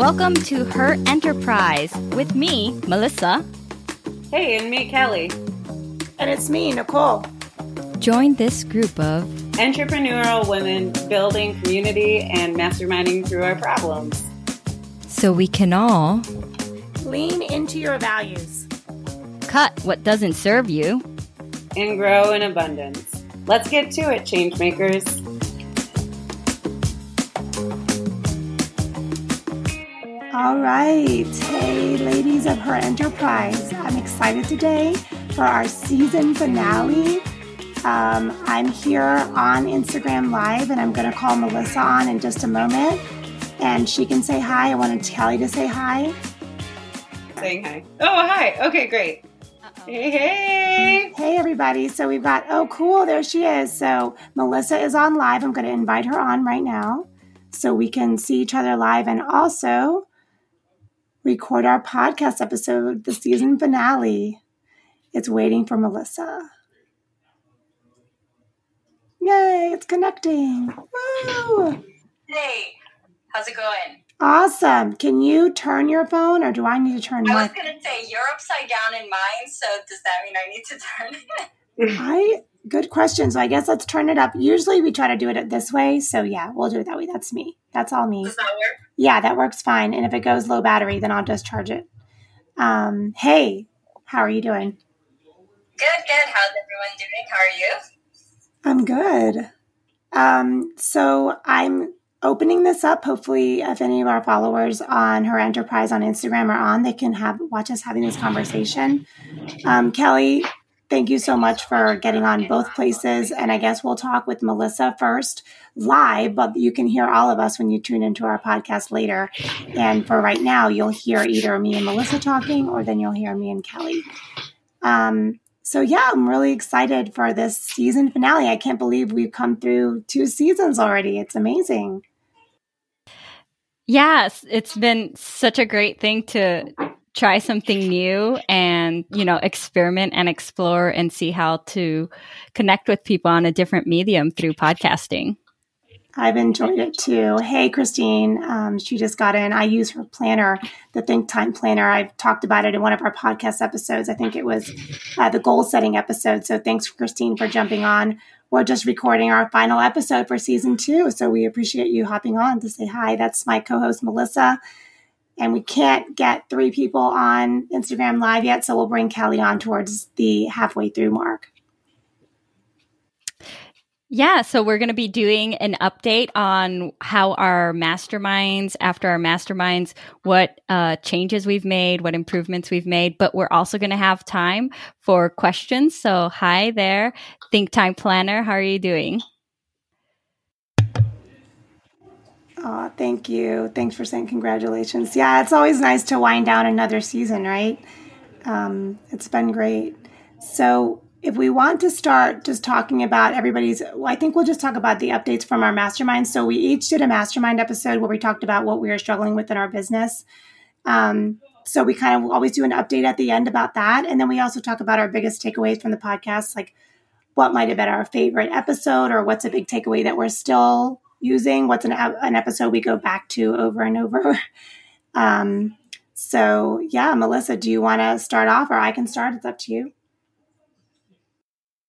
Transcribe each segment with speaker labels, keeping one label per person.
Speaker 1: Welcome to Her Enterprise with me, Melissa.
Speaker 2: Hey, and me, Kelly.
Speaker 3: And it's me, Nicole.
Speaker 1: Join this group of
Speaker 2: entrepreneurial women building community and masterminding through our problems.
Speaker 1: So we can all
Speaker 3: lean into your values,
Speaker 1: cut what doesn't serve you,
Speaker 2: and grow in abundance. Let's get to it, changemakers.
Speaker 3: All right. Hey, ladies of Her Enterprise. I'm excited today for our season finale. Um, I'm here on Instagram Live and I'm going to call Melissa on in just a moment and she can say hi. I wanted Kelly to say hi.
Speaker 2: Saying hi. Oh, hi. Okay, great. Hey, hey.
Speaker 3: Hey, everybody. So we've got, oh, cool. There she is. So Melissa is on live. I'm going to invite her on right now so we can see each other live and also record our podcast episode, the season finale. It's waiting for Melissa. Yay, it's connecting. Woo!
Speaker 4: Hey, how's it going?
Speaker 3: Awesome. Can you turn your phone or do I need to turn mine?
Speaker 4: I was going to say, you're upside down in mine, so does that mean I need to turn it?
Speaker 3: I good question. So I guess let's turn it up. Usually we try to do it this way. So yeah, we'll do it that way. That's me. That's all me.
Speaker 4: Does that work?
Speaker 3: Yeah, that works fine. And if it goes low battery, then I'll just charge it. Um, hey, how are you doing?
Speaker 4: Good, good. How's everyone doing? How are you?
Speaker 3: I'm good. Um, so I'm opening this up. Hopefully, if any of our followers on her enterprise on Instagram are on, they can have watch us having this conversation. Um, Kelly, thank you so much for getting on both places. And I guess we'll talk with Melissa first live, but you can hear all of us when you tune into our podcast later. And for right now, you'll hear either me and Melissa talking, or then you'll hear me and Kelly. Um, so yeah, I'm really excited for this season finale. I can't believe we've come through two seasons already. It's amazing.
Speaker 1: Yes, it's been such a great thing to try something new and, you know, experiment and explore and see how to connect with people on a different medium through podcasting.
Speaker 3: I've enjoyed it too. Hey, Christine. Um, she just got in. I use her planner, the Think Time Planner. I've talked about it in one of our podcast episodes. I think it was uh, the goal setting episode. So thanks, Christine, for jumping on. We're just recording our final episode for season two. So we appreciate you hopping on to say hi. That's my co host, Melissa. And we can't get three people on Instagram Live yet. So we'll bring Kelly on towards the halfway through mark.
Speaker 1: Yeah, so we're going to be doing an update on how our masterminds, after our masterminds, what uh, changes we've made, what improvements we've made, but we're also going to have time for questions. So, hi there, Think Time Planner. How are you doing?
Speaker 3: Oh, thank you. Thanks for saying congratulations. Yeah, it's always nice to wind down another season, right? Um, it's been great. So, if we want to start just talking about everybody's, well, I think we'll just talk about the updates from our mastermind. So we each did a mastermind episode where we talked about what we were struggling with in our business. Um, so we kind of always do an update at the end about that. And then we also talk about our biggest takeaways from the podcast, like what might have been our favorite episode or what's a big takeaway that we're still using, what's an, an episode we go back to over and over. Um, so yeah, Melissa, do you want to start off or I can start? It's up to you.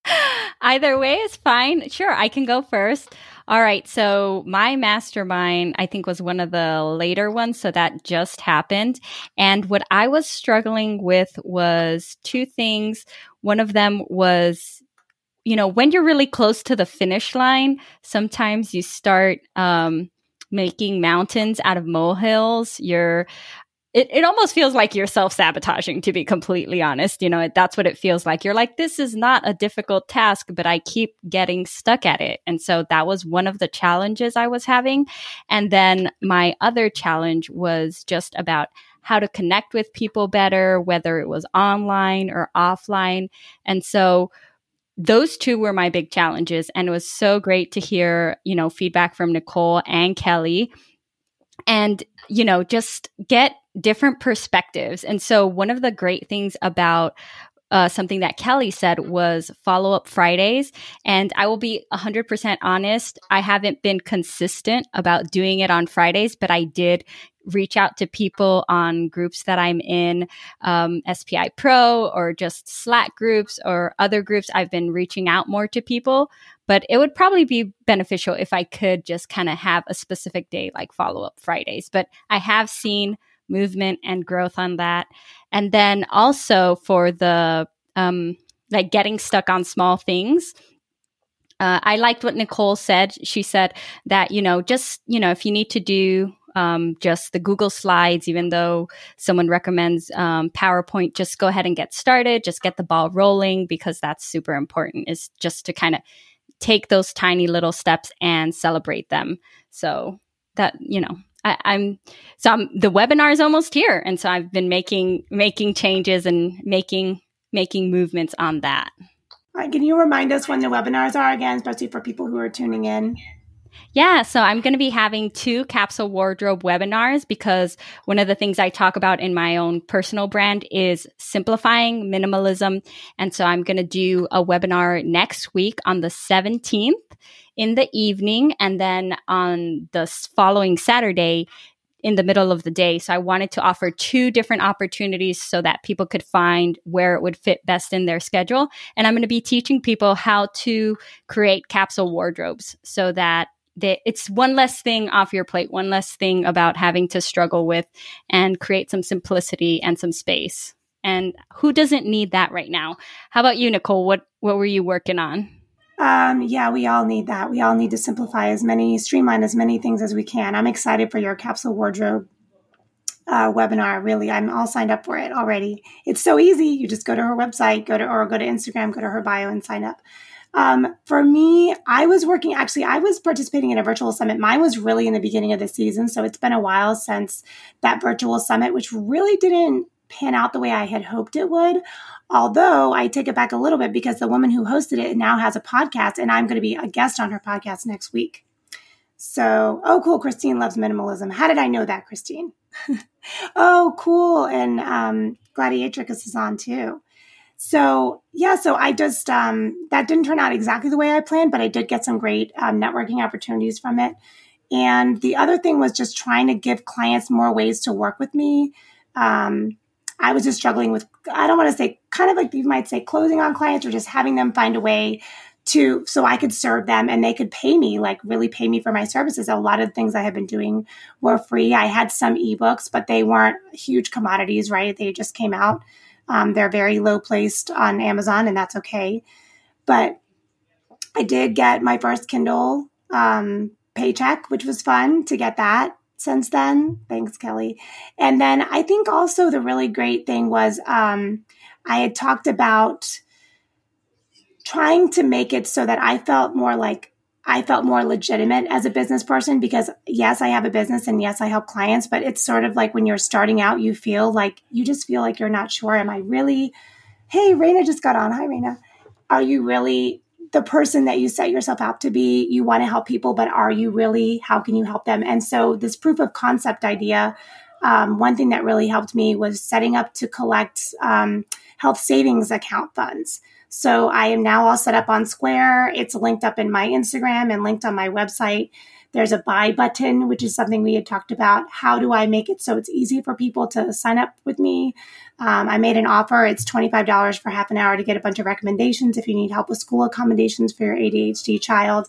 Speaker 1: Either way is fine. Sure, I can go first. All right. So my mastermind, I think, was one of the later ones. So that just happened. And what I was struggling with was two things. One of them was, you know, when you're really close to the finish line, sometimes you start, um, making mountains out of molehills. You're it, it almost feels like you're self sabotaging, to be completely honest. You know, that's what it feels like. You're like, this is not a difficult task, but I keep getting stuck at it. And so that was one of the challenges I was having. And then my other challenge was just about how to connect with people better, whether it was online or offline. And so those two were my big challenges. And it was so great to hear, you know, feedback from Nicole and Kelly and you know just get different perspectives and so one of the great things about uh, something that Kelly said was follow up Fridays. And I will be 100% honest, I haven't been consistent about doing it on Fridays, but I did reach out to people on groups that I'm in, um, SPI Pro or just Slack groups or other groups. I've been reaching out more to people, but it would probably be beneficial if I could just kind of have a specific day like follow up Fridays. But I have seen movement and growth on that. And then also for the, um, like getting stuck on small things. Uh, I liked what Nicole said. She said that, you know, just, you know, if you need to do um, just the Google Slides, even though someone recommends um, PowerPoint, just go ahead and get started. Just get the ball rolling because that's super important, is just to kind of take those tiny little steps and celebrate them. So that, you know, I, am so I'm, the webinar is almost here. And so I've been making, making changes and making, making movements on that.
Speaker 3: All right, can you remind us when the webinars are again, especially for people who are tuning in?
Speaker 1: Yeah, so I'm going to be having two capsule wardrobe webinars because one of the things I talk about in my own personal brand is simplifying minimalism. And so I'm going to do a webinar next week on the 17th in the evening and then on the following Saturday in the middle of the day. So I wanted to offer two different opportunities so that people could find where it would fit best in their schedule. And I'm going to be teaching people how to create capsule wardrobes so that they, it's one less thing off your plate, one less thing about having to struggle with and create some simplicity and some space. And who doesn't need that right now? How about you, Nicole? What what were you working on?
Speaker 3: Um, yeah, we all need that. We all need to simplify as many, streamline as many things as we can. I'm excited for your capsule wardrobe uh, webinar. Really, I'm all signed up for it already. It's so easy. You just go to her website, go to or go to Instagram, go to her bio, and sign up. Um, for me, I was working. Actually, I was participating in a virtual summit. Mine was really in the beginning of the season, so it's been a while since that virtual summit, which really didn't pan out the way I had hoped it would. Although I take it back a little bit because the woman who hosted it now has a podcast, and I'm going to be a guest on her podcast next week. So, oh, cool. Christine loves minimalism. How did I know that, Christine? oh, cool. And um, Gladiatrix is on too. So, yeah, so I just, um, that didn't turn out exactly the way I planned, but I did get some great um, networking opportunities from it. And the other thing was just trying to give clients more ways to work with me. Um, I was just struggling with, I don't want to say kind of like you might say closing on clients or just having them find a way to, so I could serve them and they could pay me, like really pay me for my services. A lot of things I have been doing were free. I had some ebooks, but they weren't huge commodities, right? They just came out. Um, they're very low placed on Amazon and that's okay. But I did get my first Kindle um, paycheck, which was fun to get that since then. Thanks, Kelly. And then I think also the really great thing was um, I had talked about trying to make it so that I felt more like I felt more legitimate as a business person because yes, I have a business and yes, I help clients, but it's sort of like when you're starting out, you feel like you just feel like you're not sure. Am I really? Hey, Raina just got on. Hi, Raina. Are you really the person that you set yourself out to be. You want to help people, but are you really? How can you help them? And so, this proof of concept idea, um, one thing that really helped me was setting up to collect um, health savings account funds. So, I am now all set up on Square. It's linked up in my Instagram and linked on my website. There's a buy button, which is something we had talked about. How do I make it so it's easy for people to sign up with me? Um, I made an offer. It's $25 for half an hour to get a bunch of recommendations if you need help with school accommodations for your ADHD child.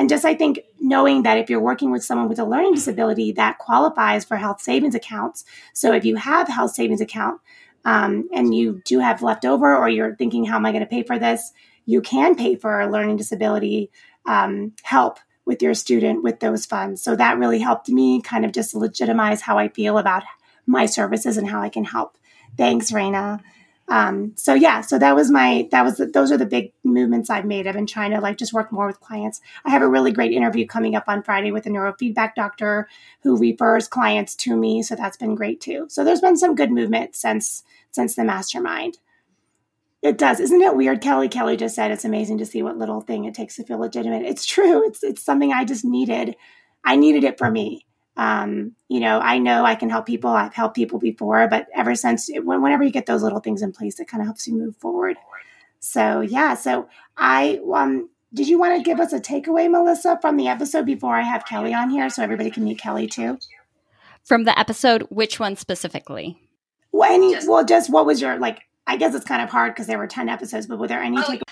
Speaker 3: And just, I think, knowing that if you're working with someone with a learning disability, that qualifies for health savings accounts. So if you have health savings account um, and you do have leftover, or you're thinking, how am I going to pay for this? You can pay for a learning disability um, help with your student with those funds. So that really helped me kind of just legitimize how I feel about my services and how I can help. Thanks, Raina. Um, so yeah, so that was my that was the, those are the big movements I've made. I've been trying to like just work more with clients. I have a really great interview coming up on Friday with a neurofeedback doctor who refers clients to me, so that's been great too. So there's been some good movement since since the mastermind. It does. Isn't it weird? Kelly Kelly just said it's amazing to see what little thing it takes to feel legitimate. It's true. It's it's something I just needed. I needed it for me. Um, you know, I know I can help people. I've helped people before, but ever since whenever you get those little things in place, it kind of helps you move forward. So yeah. So I um did you want to give us a takeaway, Melissa, from the episode before I have Kelly on here so everybody can meet Kelly too?
Speaker 1: from the episode. Which one specifically?
Speaker 3: Well, any, well, just what was your like? I guess it's kind of hard because there were ten episodes, but were there any?
Speaker 4: Oh,
Speaker 3: take-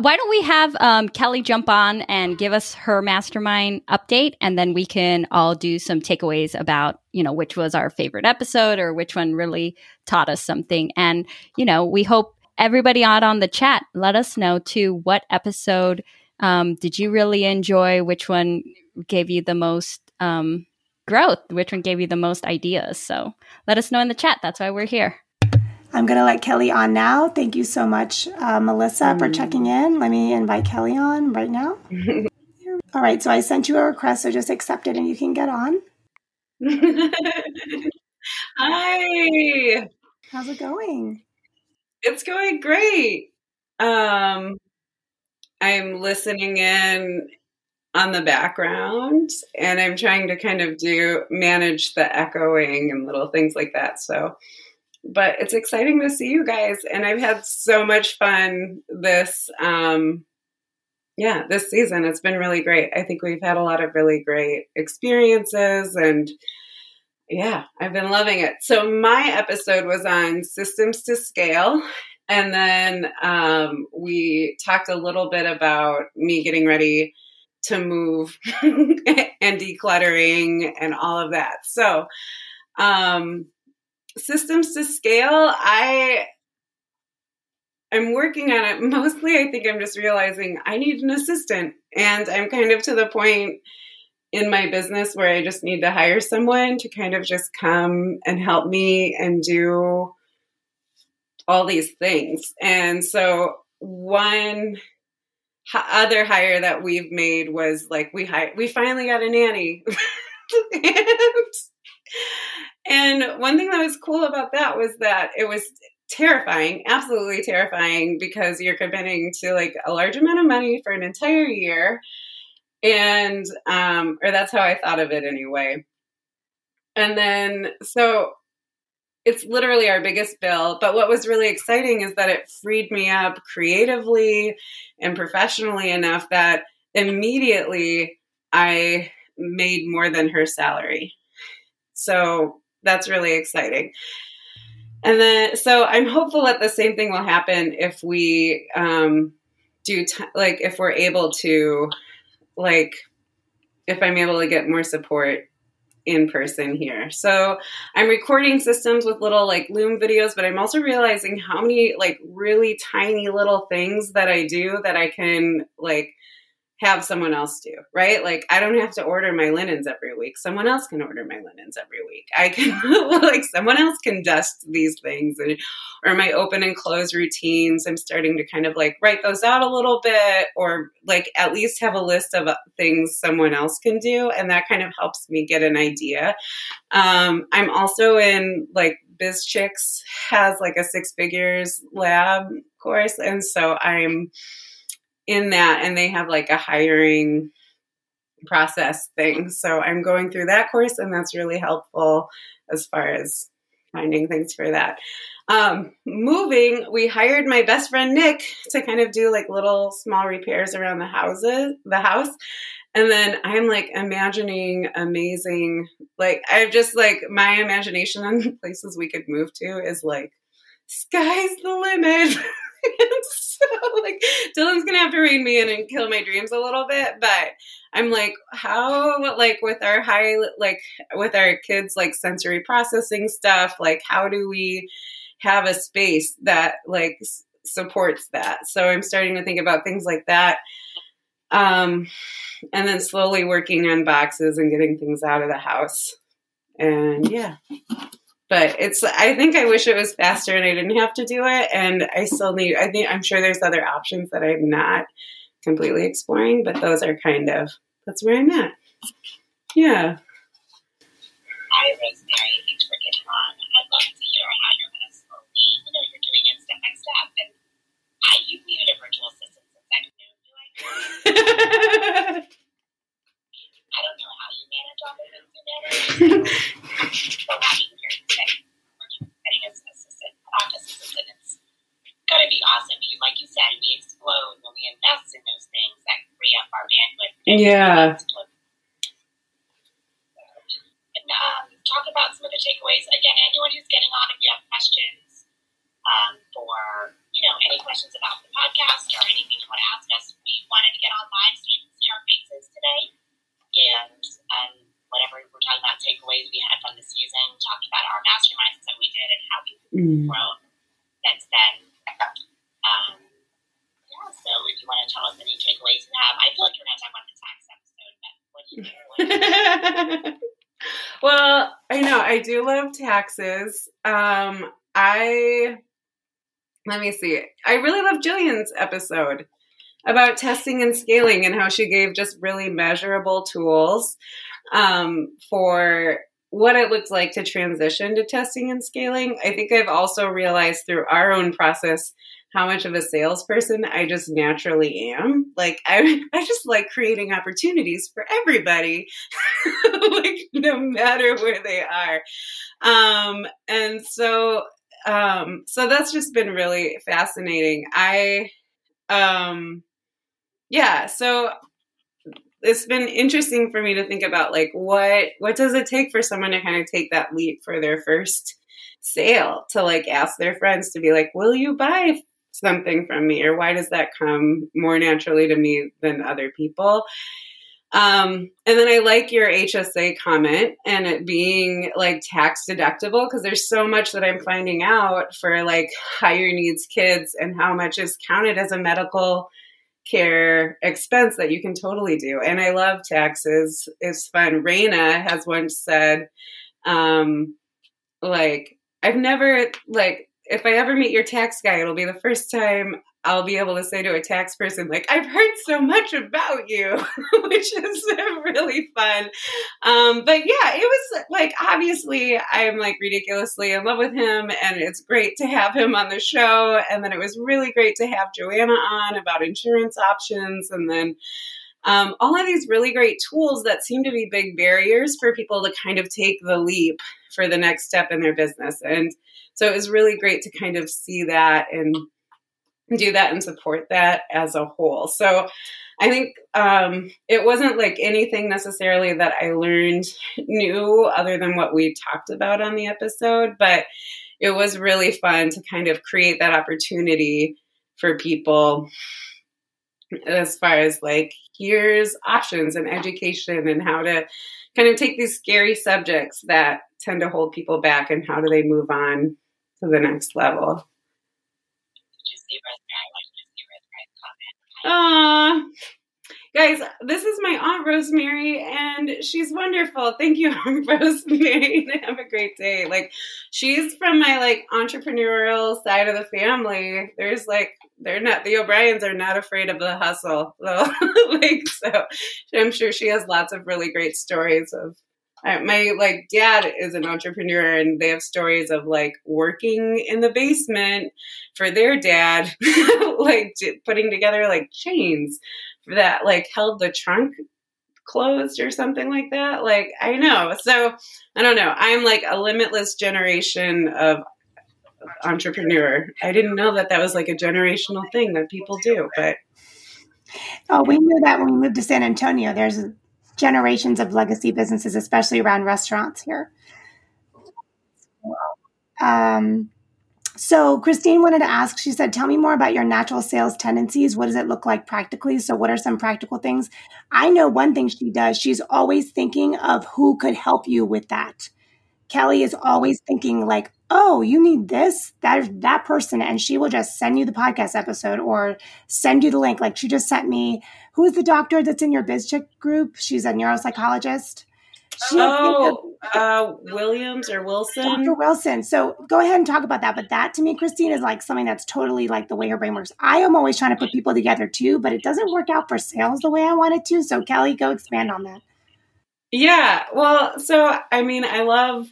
Speaker 1: Why don't we have um, Kelly jump on and give us her mastermind update, and then we can all do some takeaways about you know which was our favorite episode or which one really taught us something. And you know, we hope everybody out on the chat let us know too what episode um, did you really enjoy? Which one gave you the most um, growth? Which one gave you the most ideas? So let us know in the chat. That's why we're here.
Speaker 3: I'm going to let Kelly on now. Thank you so much, uh, Melissa, for checking in. Let me invite Kelly on right now. All right, so I sent you a request, so just accept it and you can get on.
Speaker 2: Hi.
Speaker 3: How's it going?
Speaker 2: It's going great. Um, I'm listening in on the background and I'm trying to kind of do manage the echoing and little things like that. So, but it's exciting to see you guys and I've had so much fun this um yeah, this season it's been really great. I think we've had a lot of really great experiences and yeah, I've been loving it. So my episode was on systems to scale. And then um, we talked a little bit about me getting ready to move and decluttering and all of that. So, um, systems to scale, I I'm working on it. Mostly, I think I'm just realizing I need an assistant, and I'm kind of to the point in my business where I just need to hire someone to kind of just come and help me and do all these things. And so one other hire that we've made was like we hired we finally got a nanny. and, and one thing that was cool about that was that it was terrifying, absolutely terrifying because you're committing to like a large amount of money for an entire year. And um or that's how i thought of it anyway. And then so it's literally our biggest bill. But what was really exciting is that it freed me up creatively and professionally enough that immediately i made more than her salary. So that's really exciting and then so i'm hopeful that the same thing will happen if we um do t- like if we're able to like if I'm able to get more support in person here. So I'm recording systems with little like Loom videos, but I'm also realizing how many like really tiny little things that I do that I can like have someone else do, right? Like I don't have to order my linens every week. Someone else can order my linens every week. I can like someone else can dust these things and or my open and close routines. I'm starting to kind of like write those out a little bit or like at least have a list of things someone else can do and that kind of helps me get an idea. Um, I'm also in like BizChix has like a six figures lab course and so I'm in that and they have like a hiring process thing. So I'm going through that course and that's really helpful as far as finding things for that. Um, moving, we hired my best friend Nick to kind of do like little small repairs around the houses, the house. And then I'm like imagining amazing, like I've just like my imagination on places we could move to is like sky's the limit. so like Dylan's gonna have to rein me in and kill my dreams a little bit, but I'm like, how like with our high like with our kids like sensory processing stuff, like how do we have a space that like s- supports that? So I'm starting to think about things like that. Um and then slowly working on boxes and getting things out of the house. And yeah but it's i think i wish it was faster and i didn't have to do it and i still need i think i'm sure there's other options that i'm not completely exploring but those are kind of that's where i'm at yeah
Speaker 5: Hi, Rosemary. Thanks for getting on. I'd love to hear how you're going to slowly, you know, you're doing it step by step. And I, you've needed a virtual assistant since I've known you. I, I don't know how you manage all the things you manage. So, so happy to hear you say working with getting an assistant, practice assistant. It's going to be awesome. You, like you said, we explode when we invest in those things that free up our bandwidth.
Speaker 2: Yeah.
Speaker 5: And, um, talk about some of the takeaways. Again, anyone who's getting on, if you have questions um, for, you know, any questions about the podcast or anything you want to ask us, we wanted to get online so you can see our faces today. And um, whatever we're talking about takeaways we had from the season, talking about our masterminds that we did and how we've
Speaker 2: Mm.
Speaker 5: grown since then. Um, yeah, so if you want to tell us any takeaways you have, I feel like you're going to talk about the tax episode, but what do you think?
Speaker 2: Well, I know I do love taxes. Um, I let me see. I really love Jillian's episode about testing and scaling and how she gave just really measurable tools um, for what it looks like to transition to testing and scaling. I think I've also realized through our own process how much of a salesperson I just naturally am. Like I I just like creating opportunities for everybody. like no matter where they are. Um and so um so that's just been really fascinating. I um yeah, so it's been interesting for me to think about like what what does it take for someone to kind of take that leap for their first sale to like ask their friends to be like will you buy something from me? or why does that come more naturally to me than other people? Um, and then I like your HSA comment and it being like tax deductible because there's so much that I'm finding out for like higher needs kids and how much is counted as a medical care expense that you can totally do. And I love taxes. It's fun. Raina has once said, um, like, I've never, like, if I ever meet your tax guy, it'll be the first time I'll be able to say to a tax person, like, I've heard so much about you, which is really fun. Um, but yeah, it was like, obviously, I'm like ridiculously in love with him, and it's great to have him on the show. And then it was really great to have Joanna on about insurance options. And then um, all of these really great tools that seem to be big barriers for people to kind of take the leap for the next step in their business. And so it was really great to kind of see that and do that and support that as a whole. So I think um, it wasn't like anything necessarily that I learned new other than what we talked about on the episode, but it was really fun to kind of create that opportunity for people as far as like here's options and education and how to kind of take these scary subjects that tend to hold people back and how do they move on to the next level.
Speaker 5: Did you see Rosemary? I like to see Rosemary's comment.
Speaker 2: Aww. Guys, this is my Aunt Rosemary, and she's wonderful. Thank you, Aunt Rosemary. Have a great day. Like, she's from my like entrepreneurial side of the family. There's like, they're not the O'Briens are not afraid of the hustle. So, like, so I'm sure she has lots of really great stories of my like dad is an entrepreneur and they have stories of like working in the basement for their dad like putting together like chains that like held the trunk closed or something like that. Like i know. So i don't know. I'm like a limitless generation of entrepreneur. I didn't know that that was like a generational thing that people do but
Speaker 3: Oh, we knew that when we moved to San Antonio. There's generations of legacy businesses, especially around restaurants here. Um, so Christine wanted to ask, she said, tell me more about your natural sales tendencies. What does it look like practically? So what are some practical things? I know one thing she does. She's always thinking of who could help you with that. Kelly is always thinking like, oh, you need this, that that person, and she will just send you the podcast episode or send you the link. Like she just sent me, who is the doctor that's in your BizChix group? She's a neuropsychologist. She
Speaker 2: oh uh williams or wilson
Speaker 3: Dr. Wilson. So go ahead and talk about that. But that to me, Christine, is like something that's totally like the way her brain works. I am always trying to put people together too, but it doesn't work out for sales the way I want it to. So Kelly, go expand on that.
Speaker 2: Yeah. Well, so I mean, I love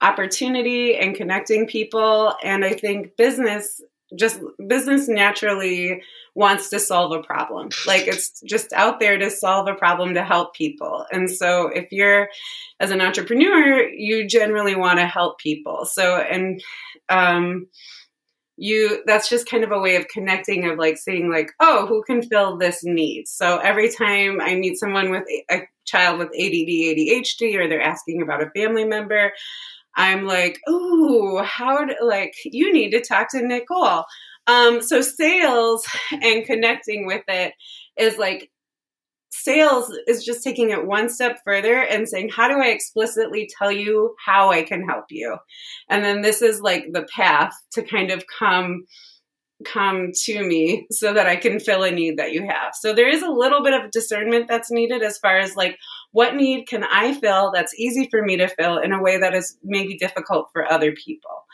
Speaker 2: opportunity and connecting people. And I think business, just business naturally wants to solve a problem. Like it's just out there to solve a problem to help people. And so if you're, as an entrepreneur, you generally want to help people. So, and, um, you that's just kind of a way of connecting of like saying like oh who can fill this need so every time i meet someone with a, a child with add adhd or they're asking about a family member I'm like, ooh, how do, like you need to talk to Nicole. Um, so sales and connecting with it is like sales is just taking it one step further and saying, how do I explicitly tell you how I can help you? And then this is like the path to kind of come come to me so that I can fill a need that you have. So there is a little bit of discernment that's needed as far as like what need can I fill that's easy for me to fill in a way that is maybe difficult for other people.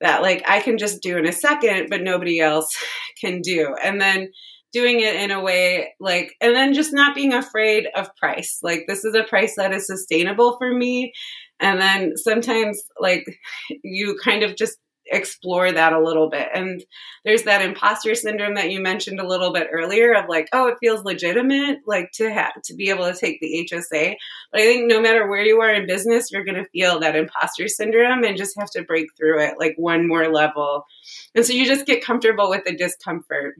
Speaker 2: That like I can just do in a second but nobody else can do. And then doing it in a way like and then just not being afraid of price. Like this is a price that is sustainable for me and then sometimes like you kind of just explore that a little bit. And there's that imposter syndrome that you mentioned a little bit earlier of like, oh, it feels legitimate, like to have to be able to take the HSA. But I think no matter where you are in business, you're going to feel that imposter syndrome and just have to break through it like one more level. And so you just get comfortable with the discomfort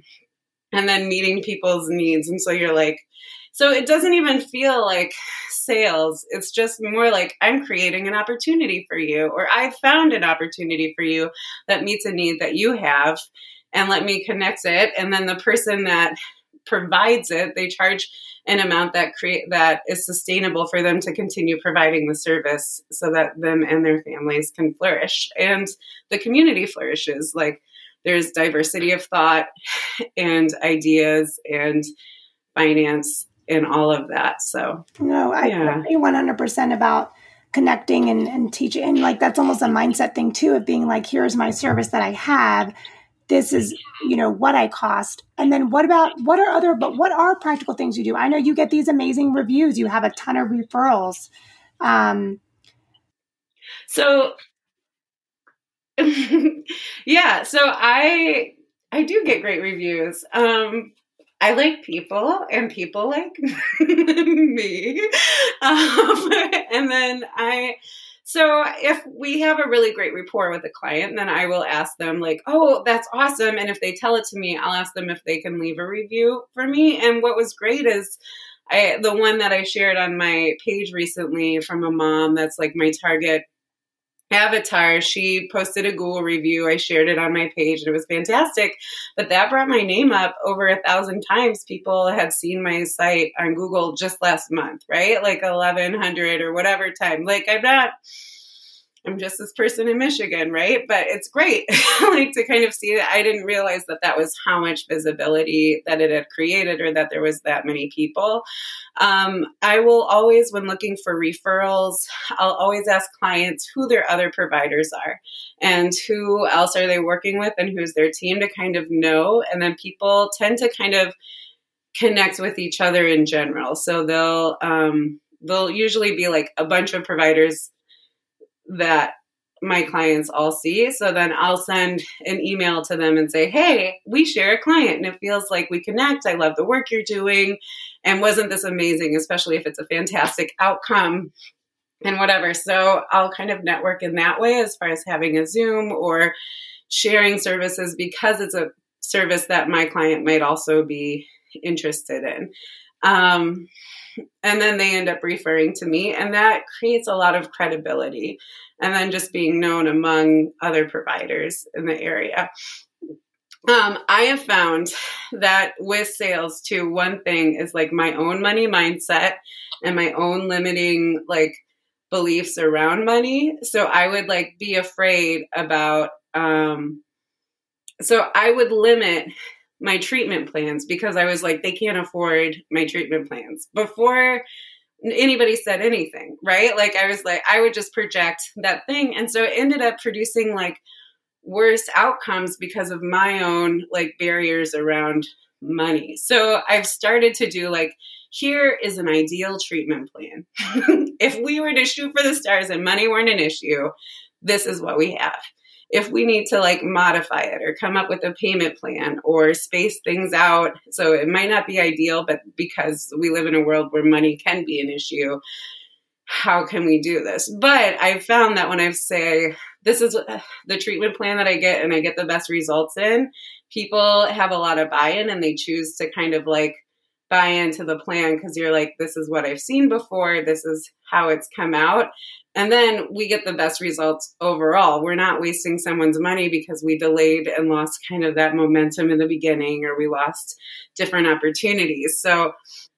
Speaker 2: and then meeting people's needs. And so you're like, so it doesn't even feel like sales. It's just more like I'm creating an opportunity for you, or I've found an opportunity for you that meets a need that you have, and let me connect it. And then the person that provides it, they charge an amount that create that is sustainable for them to continue providing the service so that them and their families can flourish and the community flourishes like there's diversity of thought and ideas and finance and all of that. So
Speaker 3: no, I yeah. agree one hundred percent about connecting and, and teaching and like that's almost a mindset thing too of being like, here's my service that I have. This is, you know, what I cost. And then what about what are other but what are practical things you do? I know you get these amazing reviews. You have a ton of referrals. Um
Speaker 2: so yeah, so I I do get great reviews. Um I like people and people like me. Um, and then I, so if we have a really great rapport with a client, then I will ask them like, "Oh, that's awesome." And if they tell it to me, I'll ask them if they can leave a review for me. And what was great is I the one that I shared on my page recently from a mom that's like my target Avatar, she posted a Google review. I shared it on my page and it was fantastic. But that brought my name up over a thousand times. People had seen my site on Google just last month, right? Like 1100 or whatever time. Like, I'm not I'm just this person in Michigan, right? But it's great, like to kind of see that. I didn't realize that that was how much visibility that it had created, or that there was that many people. Um, I will always, when looking for referrals, I'll always ask clients who their other providers are, and who else are they working with, and who's their team to kind of know. And then people tend to kind of connect with each other in general, so they'll. Um, they'll usually be like a bunch of providers that my clients all see. So then I'll send an email to them and say, Hey, we share a client and it feels like we connect. I love the work you're doing. And wasn't this amazing, especially if it's a fantastic outcome and whatever. So I'll kind of network in that way as far as having a Zoom or sharing services because it's a service that my client might also be interested in. Um, and then they end up referring to me and that creates a lot of credibility. And then just being known among other providers in the area. Um, i have found that with sales too one thing is like my own money mindset and my own limiting like beliefs around money. So i would like be afraid about um so i would limit my treatment plans because I was like, they can't afford my treatment plans before anybody said anything, right? Like, I was like, I would just project that thing. And so it ended up producing like worse outcomes because of my own like barriers around money. So I've started to do like, here is an ideal treatment plan. if we were to shoot for the stars and money weren't an issue, this is what we have if we need to like modify it or come up with a payment plan or space things out. So it might not be ideal but because we live in a world where money can be an issue how can we do this? But i've found that when i say this is the treatment plan that i get and i get the best results in people have a lot of buy-in and they choose to kind of like buy into the plan because you're like, this is what I've seen before, this is how it's come out. And then we get the best results overall. We're not wasting someone's money because we delayed and lost kind of that momentum in the beginning or we lost different opportunities. So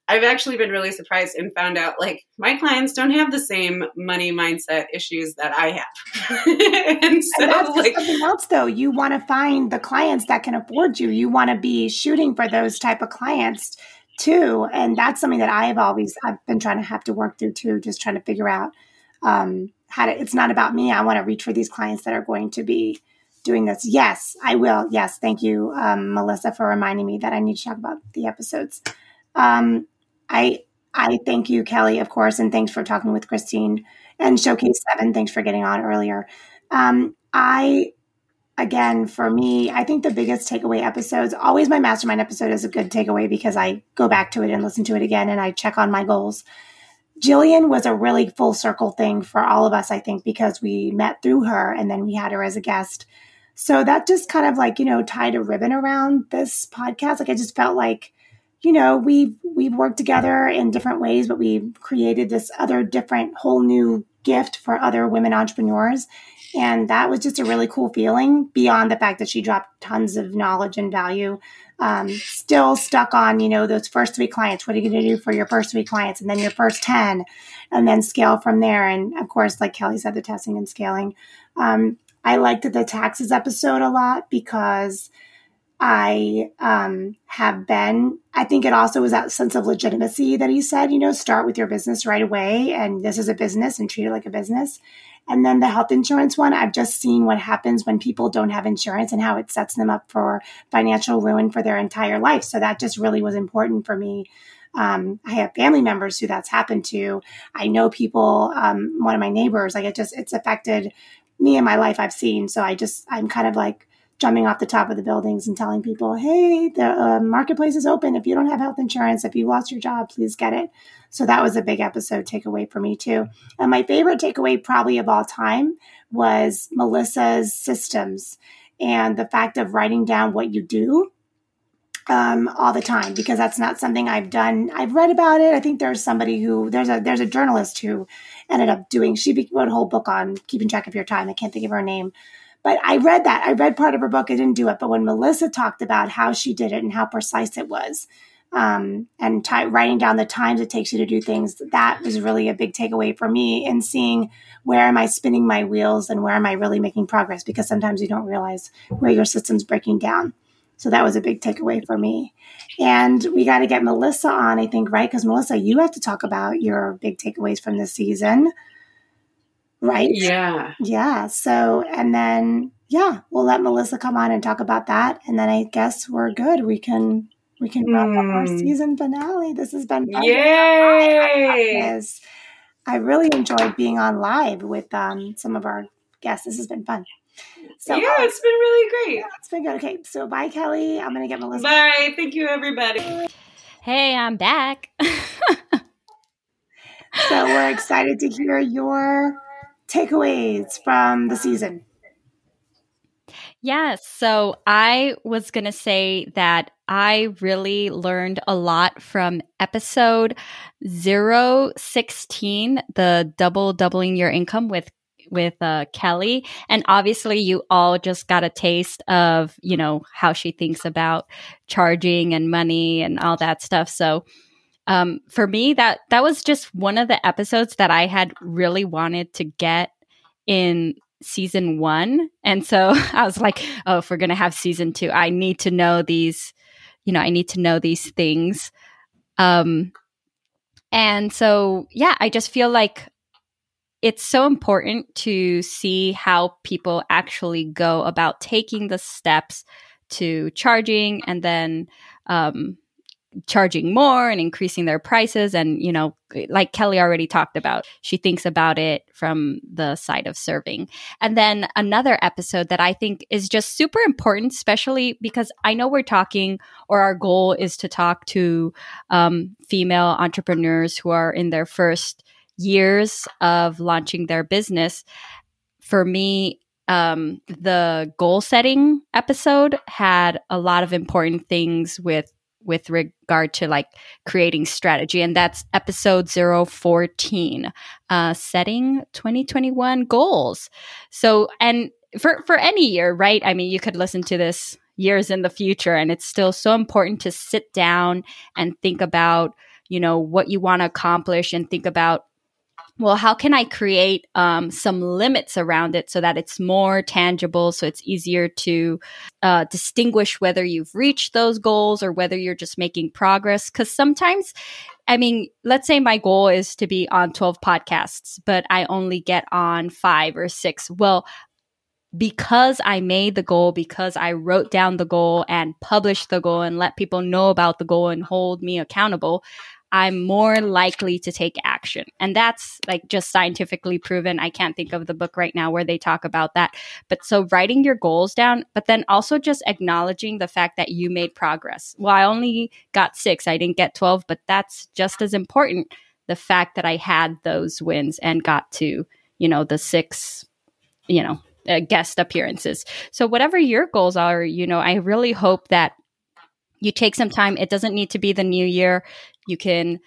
Speaker 2: I've actually been really surprised and found out like my clients don't have the same money mindset issues that I have. and so
Speaker 3: and that's
Speaker 2: like
Speaker 3: something else though. You want to find the clients that can afford you. You want to be shooting for those type of clients too. And that's something that I've always I've been trying to have to work through too, just trying to figure out um how to it's not about me. I want to reach for these clients that are going to be doing this. Yes, I will. Yes, thank you, um, Melissa, for reminding me that I need to talk about the episodes. Um, I I thank you, Kelly, of course, and thanks for talking with Christine and Showcase Seven. Thanks for getting on earlier. Um, I again for me, I think the biggest takeaway episodes always my mastermind episode is a good takeaway because I go back to it and listen to it again and I check on my goals. Jillian was a really full circle thing for all of us, I think, because we met through her and then we had her as a guest. So that just kind of like, you know, tied a ribbon around this podcast. Like I just felt like you know, we've we've worked together in different ways, but we've created this other different whole new gift for other women entrepreneurs. And that was just a really cool feeling beyond the fact that she dropped tons of knowledge and value. Um, still stuck on, you know, those first three clients. What are you going to do for your first three clients? And then your first 10, and then scale from there. And of course, like Kelly said, the testing and scaling. Um, I liked the taxes episode a lot because I um, have been. I think it also was that sense of legitimacy that he said, you know, start with your business right away. And this is a business and treat it like a business. And then the health insurance one, I've just seen what happens when people don't have insurance and how it sets them up for financial ruin for their entire life. So that just really was important for me. Um, I have family members who that's happened to. I know people, um, one of my neighbors, like it just, it's affected me in my life I've seen. So I just, I'm kind of like, jumping off the top of the buildings and telling people, hey, the uh, marketplace is open. If you don't have health insurance, if you lost your job, please get it. So that was a big episode takeaway for me, too. And my favorite takeaway, probably of all time, was Melissa's systems and the fact of writing down what you do um, all the time because that's not something I've done. I've read about it. I think there's somebody who there's a there's a journalist who ended up doing. She wrote a whole book on keeping track of your time. I can't think of her name, but I read that. I read part of her book. I didn't do it. But when Melissa talked about how she did it and how precise it was, um, and t- writing down the times it takes you to do things, that was really a big takeaway for me in seeing where am I spinning my wheels and where am I really making progress because sometimes you don't realize where your system's breaking down. So that was a big takeaway for me. And we got to get Melissa on, I think, right? Because Melissa, you have to talk about your big takeaways from this season right?
Speaker 2: Yeah.
Speaker 3: Yeah. So, and then, yeah, we'll let Melissa come on and talk about that. And then I guess we're good. We can, we can wrap mm. up our hmm. season finale. This has been
Speaker 2: fun. Yay!
Speaker 3: I really enjoyed being on live with um, some of our guests. This has been fun.
Speaker 2: So, yeah, it's been really great.
Speaker 3: Yeah, it's been good. Okay, so bye, Kelly. I'm gonna get Melissa.
Speaker 2: Bye. Thank you, everybody.
Speaker 1: Hey, I'm back.
Speaker 3: so we're excited to hear your takeaways from the season.
Speaker 1: Yes. So I was going to say that I really learned a lot from episode 016, the double doubling your income with with uh, Kelly. And obviously, you all just got a taste of, you know, how she thinks about charging and money and all that stuff. So, um, for me, that that was just one of the episodes that I had really wanted to get in season one, and so I was like, "Oh, if we're gonna have season two, I need to know these. You know, I need to know these things." Um, and so, yeah, I just feel like it's so important to see how people actually go about taking the steps to charging and then um, charging more and increasing their prices. And you know like kelly already talked about she thinks about it from the side of serving. And then another episode that i think is just super important especially because i know we're talking or our goal is to talk to um, female entrepreneurs who are in their first years of launching their business. For me um, the goal setting episode had a lot of important things with with regard to like creating strategy. And that's episode 014, uh, setting 2021 goals. So, and for, for any year, right? I mean, you could listen to this years in the future and it's still so important to sit down and think about, you know, what you want to accomplish and think about well, how can I create um, some limits around it so that it's more tangible, so it's easier to uh, distinguish whether you've reached those goals or whether you're just making progress? Because sometimes, I mean, let's say my goal is to be on 12 podcasts, but I only get on five or six. Well, because I made the goal, because I wrote down the goal and published the goal and let people know about the goal and hold me accountable, I'm more likely to take action. And that's like just scientifically proven. I can't think of the book right now where they talk about that. But so writing your goals down, but then also just acknowledging the fact that you made progress. Well, I only got six, I didn't get 12, but that's just as important. The fact that I had those wins and got to, you know, the six, you know, uh, guest appearances. So whatever your goals are, you know, I really hope that you take some time. It doesn't need to be the new year. You can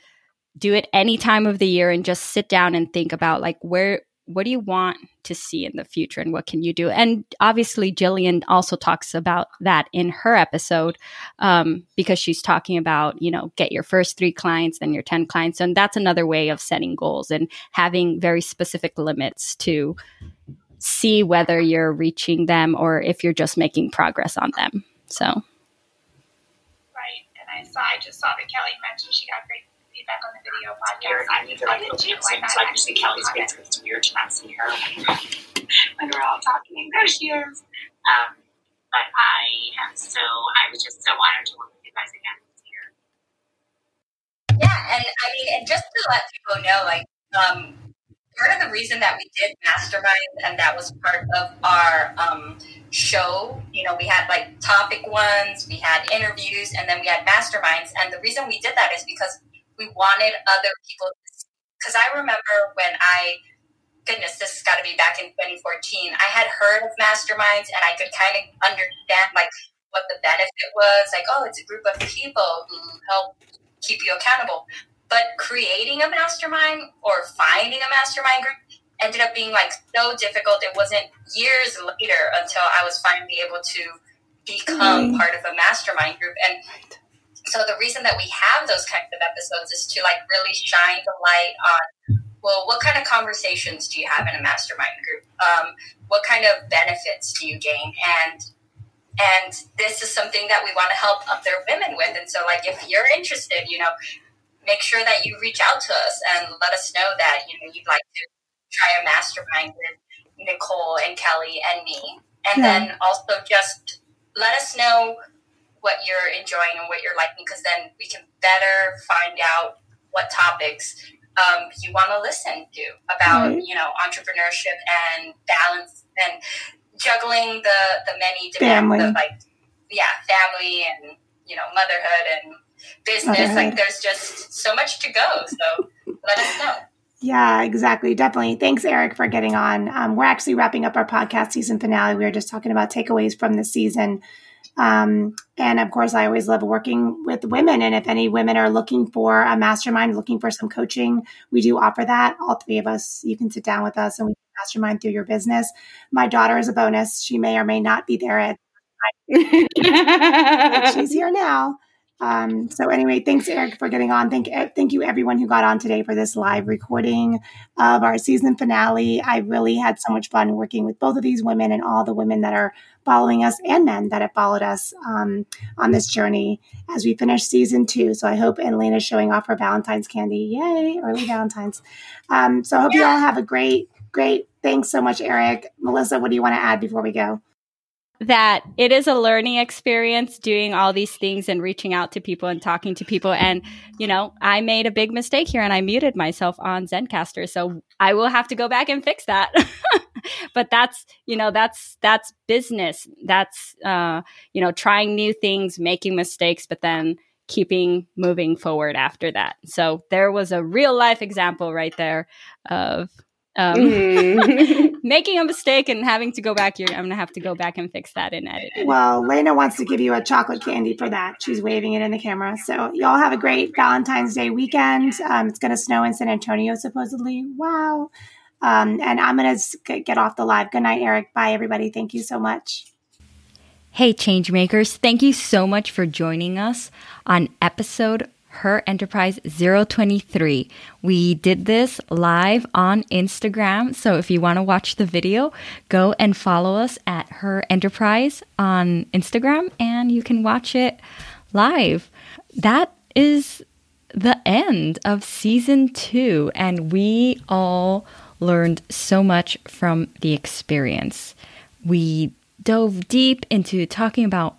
Speaker 1: do it any time of the year and just sit down and think about like where what do you want to see in the future and what can you do? And obviously jillian also talks about that in her episode um, because she's talking about you know get your first three clients then your 10 clients and that's another way of setting goals and having very specific limits to see whether you're reaching them or if you're just making progress on them. So
Speaker 5: I just saw that Kelly mentioned she got great feedback on the video podcast. I did like it too. Like, I actually Kelly's face because it's weird to not see her when we're all talking. There she is. Um, but I am so, I was just so honored to work with you guys again this year.
Speaker 4: Yeah, and I mean, and just to let people know, like, um, part of the reason that we did mastermind and that was part of our um, show you know we had like topic ones we had interviews and then we had masterminds. And the reason we did that is because we wanted other people because i remember when i goodness this has got to be back in 2014 i had heard of masterminds and i could kind of understand like what the benefit was like oh it's a group of people who help keep you accountable but creating a mastermind or finding a mastermind group ended up being like so difficult. It wasn't years later until I was finally able to become mm. part of a mastermind group. And so the reason that we have those kinds of episodes is to like really shine the light on well, what kind of conversations do you have in a mastermind group? Um, what kind of benefits do you gain? And and this is something that we want to help other women with. And so, like, if you're interested, you know, make sure that you reach out to us and let us know that you know you'd like to try a mastermind with Nicole and Kelly and me, and yeah. then also just let us know what you're enjoying and what you're liking, because then we can better find out what topics um, you want to listen to about right. you know entrepreneurship and balance and juggling the the many demands of like yeah family and you know motherhood and business. Like there's just so much to go. So let us know.
Speaker 3: Yeah, exactly. Definitely. Thanks, Eric, for getting on. Um, we're actually wrapping up our podcast season finale. We were just talking about takeaways from the season. Um, and of course, I always love working with women. And if any women are looking for a mastermind, looking for some coaching, we do offer that. All three of us, you can sit down with us and we can mastermind through your business. My daughter is a bonus. She may or may not be there at she's here now. Um, so anyway, thanks Eric for getting on. Thank thank you everyone who got on today for this live recording of our season finale. I really had so much fun working with both of these women and all the women that are following us and men that have followed us um, on this journey as we finish season two. So I hope and Lena's showing off her Valentine's candy. Yay, early Valentine's. Um, so I hope yeah. you all have a great, great. Thanks so much, Eric. Melissa, what do you want to add before we go?
Speaker 1: That it is a learning experience doing all these things and reaching out to people and talking to people. And, you know, I made a big mistake here and I muted myself on Zencastr. So I will have to go back and fix that. but that's, you know, that's, that's business. That's, uh, you know, trying new things, making mistakes, but then keeping moving forward after that. So there was a real life example right there of um,
Speaker 2: Mm.
Speaker 1: making a mistake and having to go back. You're, I'm gonna have to go back and fix that in editing.
Speaker 3: Well, Lena wants to give you a chocolate candy for that. She's waving it in the camera. So, y'all have a great Valentine's Day weekend. Um, it's going to snow in San Antonio, supposedly. Wow. Um, and I'm going to get off the live. Good night, Eric. Bye, everybody. Thank you so much.
Speaker 1: Hey, Changemakers, thank you so much for joining us on episode Her Enterprise 023. We did this live on Instagram, so if you want to watch the video, go and follow us at Her Enterprise on Instagram and you can watch it live. That is the end of season two, and we all learned so much from the experience. We dove deep into talking about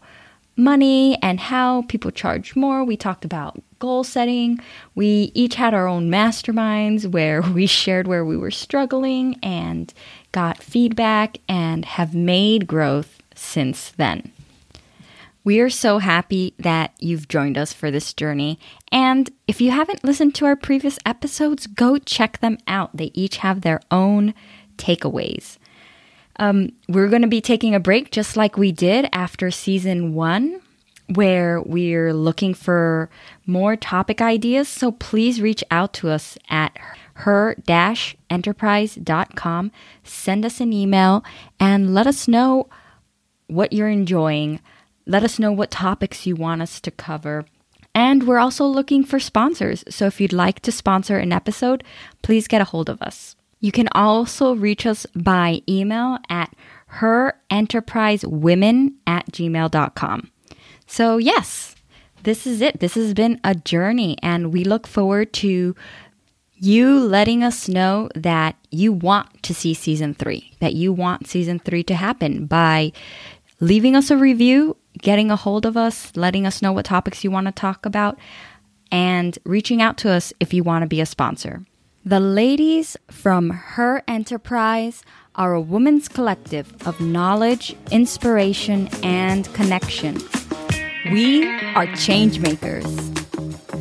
Speaker 1: money and how people charge more. We talked about goal setting. We each had our own masterminds where we shared where we were struggling and got feedback and have made growth since then. We are so happy that you've joined us for this journey. And if you haven't listened to our previous episodes, go check them out. They each have their own takeaways. Um, we're going to be taking a break just like we did after season one, where we're looking for more topic ideas. So please reach out to us at her enterprise.com. Send us an email and let us know what you're enjoying. Let us know what topics you want us to cover. And we're also looking for sponsors. So if you'd like to sponsor an episode, please get a hold of us. You can also reach us by email at herenterprisewomen at gmail.com. So, yes, this is it. This has been a journey, and we look forward to you letting us know that you want to see season three, that you want season three to happen by leaving us a review, getting a hold of us, letting us know what topics you want to talk about, and reaching out to us if you want to be a sponsor. The ladies from Her Enterprise are a woman's collective of knowledge, inspiration, and connection. We are changemakers.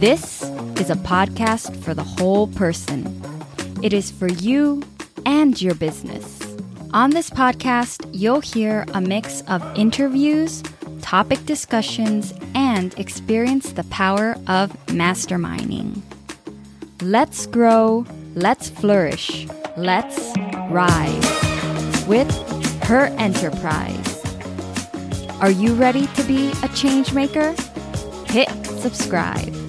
Speaker 1: This is a podcast for the whole person. It is for you and your business. On this podcast, you'll hear a mix of interviews, topic discussions, and experience the power of masterminding. Let's grow, let's flourish, let's rise with her enterprise. Are you ready to be a change maker? Hit subscribe.